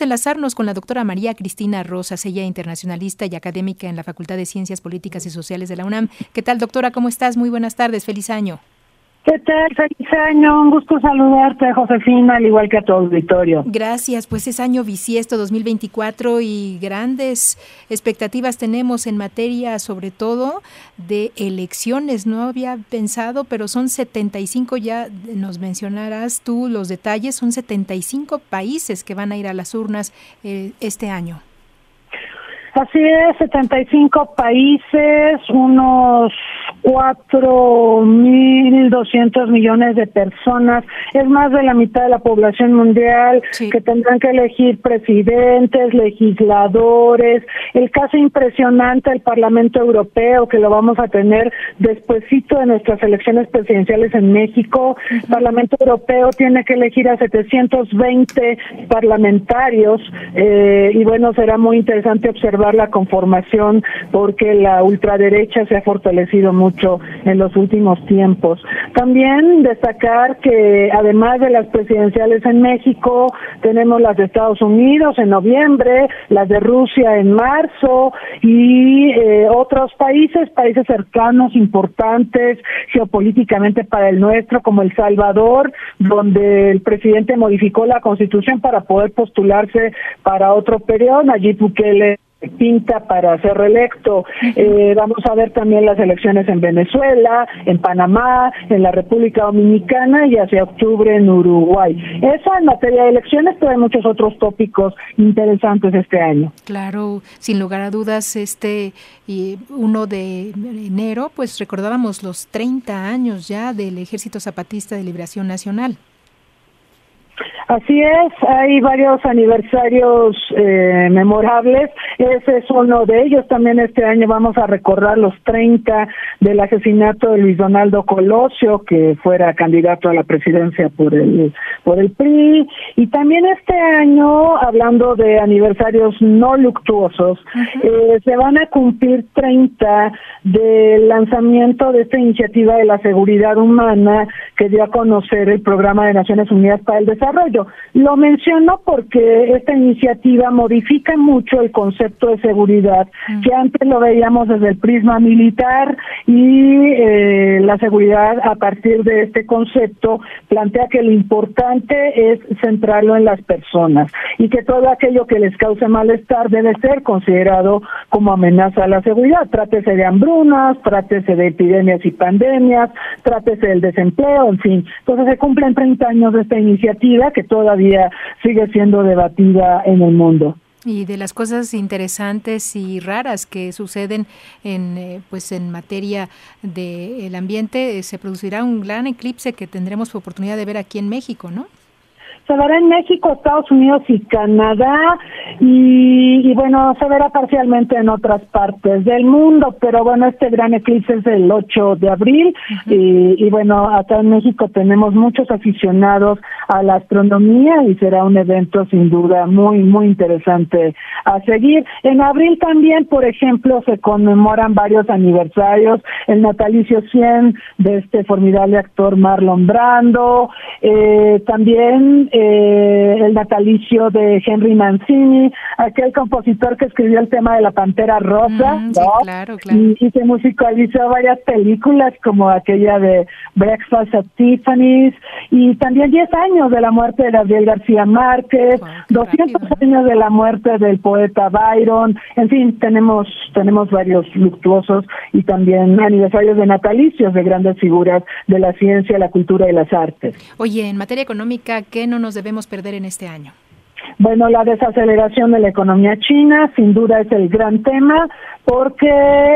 enlazarnos con la doctora María Cristina Rosas, ella internacionalista y académica en la Facultad de Ciencias Políticas y Sociales de la UNAM. ¿Qué tal, doctora? ¿Cómo estás? Muy buenas tardes. Feliz año. ¿Qué tal? Feliz año. Un gusto saludarte, Josefina, al igual que a tu auditorio. Gracias. Pues es año bisiesto 2024 y grandes expectativas tenemos en materia, sobre todo, de elecciones. No había pensado, pero son 75, ya nos mencionarás tú los detalles, son 75 países que van a ir a las urnas eh, este año. Así es, 75 países, unos 4.200 millones de personas, es más de la mitad de la población mundial que tendrán que elegir presidentes, legisladores. El caso impresionante del Parlamento Europeo, que lo vamos a tener despuesito de nuestras elecciones presidenciales en México. El Parlamento Europeo tiene que elegir a 720 parlamentarios eh, y bueno, será muy interesante observar la conformación porque la ultraderecha se ha fortalecido mucho en los últimos tiempos. También destacar que además de las presidenciales en México, tenemos las de Estados Unidos en noviembre, las de Rusia en marzo y eh, otros países, países cercanos, importantes geopolíticamente para el nuestro, como El Salvador, donde el presidente modificó la constitución para poder postularse para otro periodo. Allí Bukele pinta para ser reelecto. Eh, vamos a ver también las elecciones en Venezuela, en Panamá, en la República Dominicana y hacia octubre en Uruguay. Eso en materia de elecciones, pero hay muchos otros tópicos interesantes este año. Claro, sin lugar a dudas, este y 1 de enero, pues recordábamos los 30 años ya del Ejército Zapatista de Liberación Nacional. Así es, hay varios aniversarios eh, memorables, ese es uno de ellos. También este año vamos a recordar los 30 del asesinato de Luis Donaldo Colosio, que fuera candidato a la presidencia por el, por el PRI. Y también este año, hablando de aniversarios no luctuosos, eh, se van a cumplir 30 del lanzamiento de esta iniciativa de la seguridad humana que dio a conocer el Programa de Naciones Unidas para el Desarrollo. Lo menciono porque esta iniciativa modifica mucho el concepto de seguridad, mm. que antes lo veíamos desde el prisma militar y eh, la seguridad a partir de este concepto plantea que lo importante es centrarlo en las personas y que todo aquello que les cause malestar debe ser considerado como amenaza a la seguridad. Trátese de hambrunas, trátese de epidemias y pandemias, trátese del desempleo, en fin. Entonces se cumplen 30 años de esta iniciativa que todavía sigue siendo debatida en el mundo y de las cosas interesantes y raras que suceden en eh, pues en materia del ambiente se producirá un gran eclipse que tendremos oportunidad de ver aquí en México, ¿no? Se verá en México, Estados Unidos y Canadá y, bueno, se verá parcialmente en otras partes del mundo, pero bueno, este gran eclipse es el 8 de abril y, bueno, acá en México tenemos muchos aficionados a la astronomía y será un evento sin duda muy, muy interesante a seguir. En abril también, por ejemplo, se conmemoran varios aniversarios, el natalicio 100 de este formidable actor Marlon Brando, eh, también eh, el natalicio de Henry Mancini, aquel compositor que escribió el tema de la Pantera Rosa, mm, Y, y, que musicalizó varias películas como aquella de Breakfast at Tiffany's y también 10 años de la muerte de Gabriel García Márquez, 200 años de la muerte del poeta Byron, en fin, tenemos tenemos varios luctuosos y también aniversarios de natalicios de grandes figuras de la ciencia, la cultura y las artes. Oye, en materia económica, ¿qué no nos debemos perder en este año? Bueno, la desaceleración de la economía china sin duda es el gran tema porque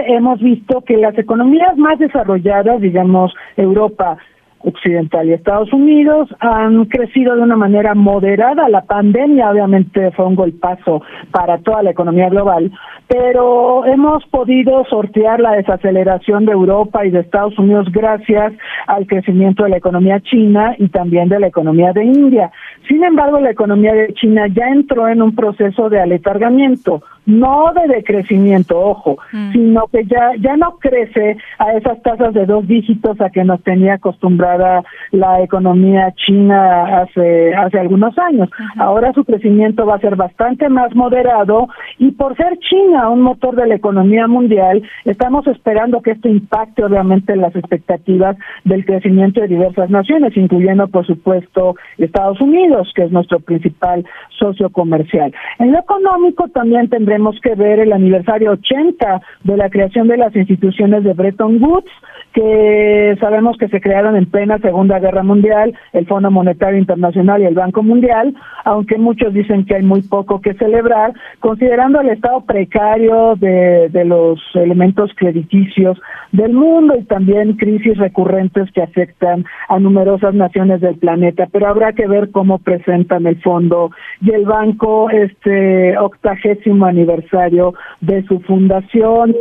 hemos visto que las economías más desarrolladas, digamos Europa, Occidental y Estados Unidos han crecido de una manera moderada. La pandemia obviamente fue un golpazo para toda la economía global, pero hemos podido sortear la desaceleración de Europa y de Estados Unidos gracias al crecimiento de la economía china y también de la economía de India. Sin embargo, la economía de China ya entró en un proceso de aletargamiento no de decrecimiento, ojo, mm. sino que ya, ya no crece a esas tasas de dos dígitos a que nos tenía acostumbrada la economía china hace, hace algunos años. Ahora su crecimiento va a ser bastante más moderado y por ser China un motor de la economía mundial, estamos esperando que esto impacte obviamente las expectativas del crecimiento de diversas naciones, incluyendo por supuesto Estados Unidos, que es nuestro principal socio comercial. En lo económico también tendremos que ver el aniversario 80 de la creación de las instituciones de Bretton Woods, que sabemos que se crearon en plena Segunda Guerra Mundial, el Fondo Monetario Internacional y el Banco Mundial, aunque muchos dicen que hay muy poco que celebrar, considerando el estado precario de, de los elementos crediticios del mundo y también crisis recurrentes que afectan a numerosas naciones del planeta. Pero habrá que ver cómo presentan el fondo y el banco este octagésimo aniversario de su fundación.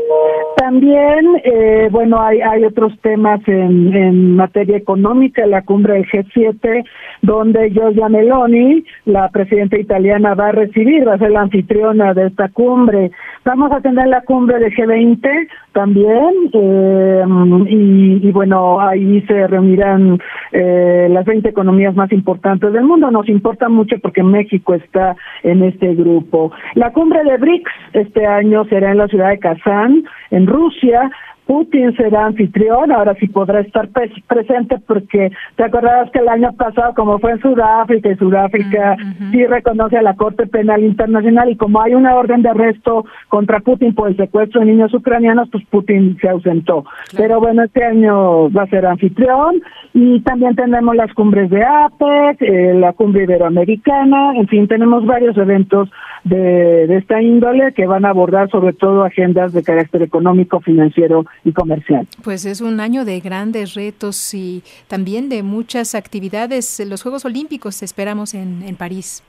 También, eh, bueno, hay, hay temas en, en materia económica, la cumbre del G7, donde Giorgia Meloni, la presidenta italiana, va a recibir, va a ser la anfitriona de esta cumbre. Vamos a tener la cumbre del G20 también, eh, y, bueno, ahí se reunirán eh, las 20 economías más importantes del mundo. Nos importa mucho porque México está en este grupo. La cumbre de BRICS este año será en la ciudad de Kazán, en Rusia. Putin será anfitrión, ahora sí podrá estar presente porque te acordarás que el año pasado, como fue en Sudáfrica, y Sudáfrica mm, sí reconoce a la Corte Penal Internacional y como hay una orden de arresto contra Putin por el secuestro de niños ucranianos, pues Putin se ausentó. Pero bueno, este año va a ser anfitrión y también tenemos las cumbres de APEC, eh, la cumbre iberoamericana, en fin, tenemos varios eventos de, de esta índole que van a abordar sobre todo agendas de carácter económico, financiero comercial. Pues es un año de grandes retos y también de muchas actividades. Los Juegos Olímpicos esperamos en París.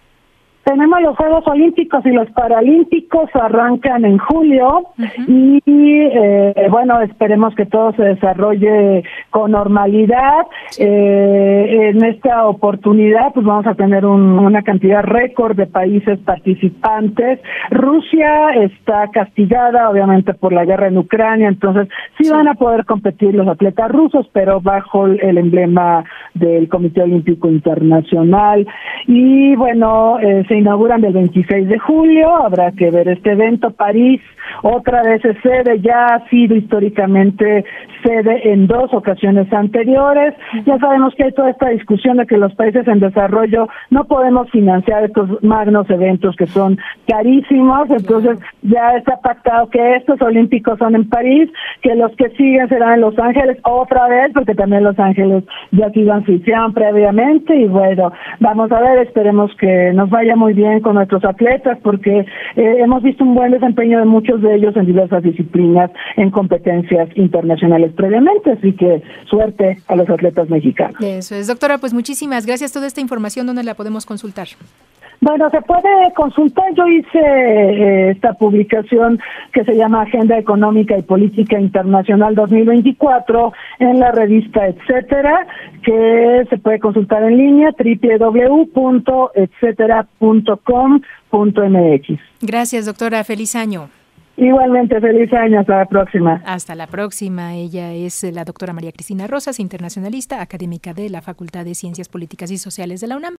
Tenemos los Juegos Olímpicos y los Paralímpicos arrancan en julio y eh, bueno, esperemos que todo se desarrolle con normalidad. Eh, en esta oportunidad pues vamos a tener una cantidad récord de países participantes. Rusia está castigada obviamente por la guerra en Ucrania, entonces sí, van a poder competir los atletas rusos, pero bajo el emblema del Comité Olímpico Internacional. Y bueno, eh, se inauguran el 26 de julio, habrá que ver este evento. París otra vez es sede, ya ha sido históricamente sede en dos ocasiones anteriores. Ya sabemos que hay toda esta discusión de que los países en desarrollo no podemos financiar estos magnos eventos que son carísimos, entonces ya está pactado que estos olímpicos son en París, que los que siguen serán en Los Ángeles otra vez, porque también Los Ángeles ya sido anfitrión previamente y bueno, vamos a ver, esperemos que nos vaya bien con nuestros atletas porque eh, hemos visto un buen desempeño de muchos de ellos en diversas disciplinas en competencias internacionales previamente, así que suerte a los atletas mexicanos. Eso es, doctora, pues muchísimas gracias. Toda esta información, ¿dónde la podemos consultar? Bueno, se puede consultar. Yo hice eh, esta publicación que se llama Agenda Económica y Política Internacional 2024 en la revista Etcétera, que se puede consultar en línea www.etcétera.com.mx. Gracias, doctora. Feliz año. Igualmente, feliz año. Hasta la próxima. Hasta la próxima. Ella es la doctora María Cristina Rosas, internacionalista, académica de la Facultad de Ciencias Políticas y Sociales de la UNAM.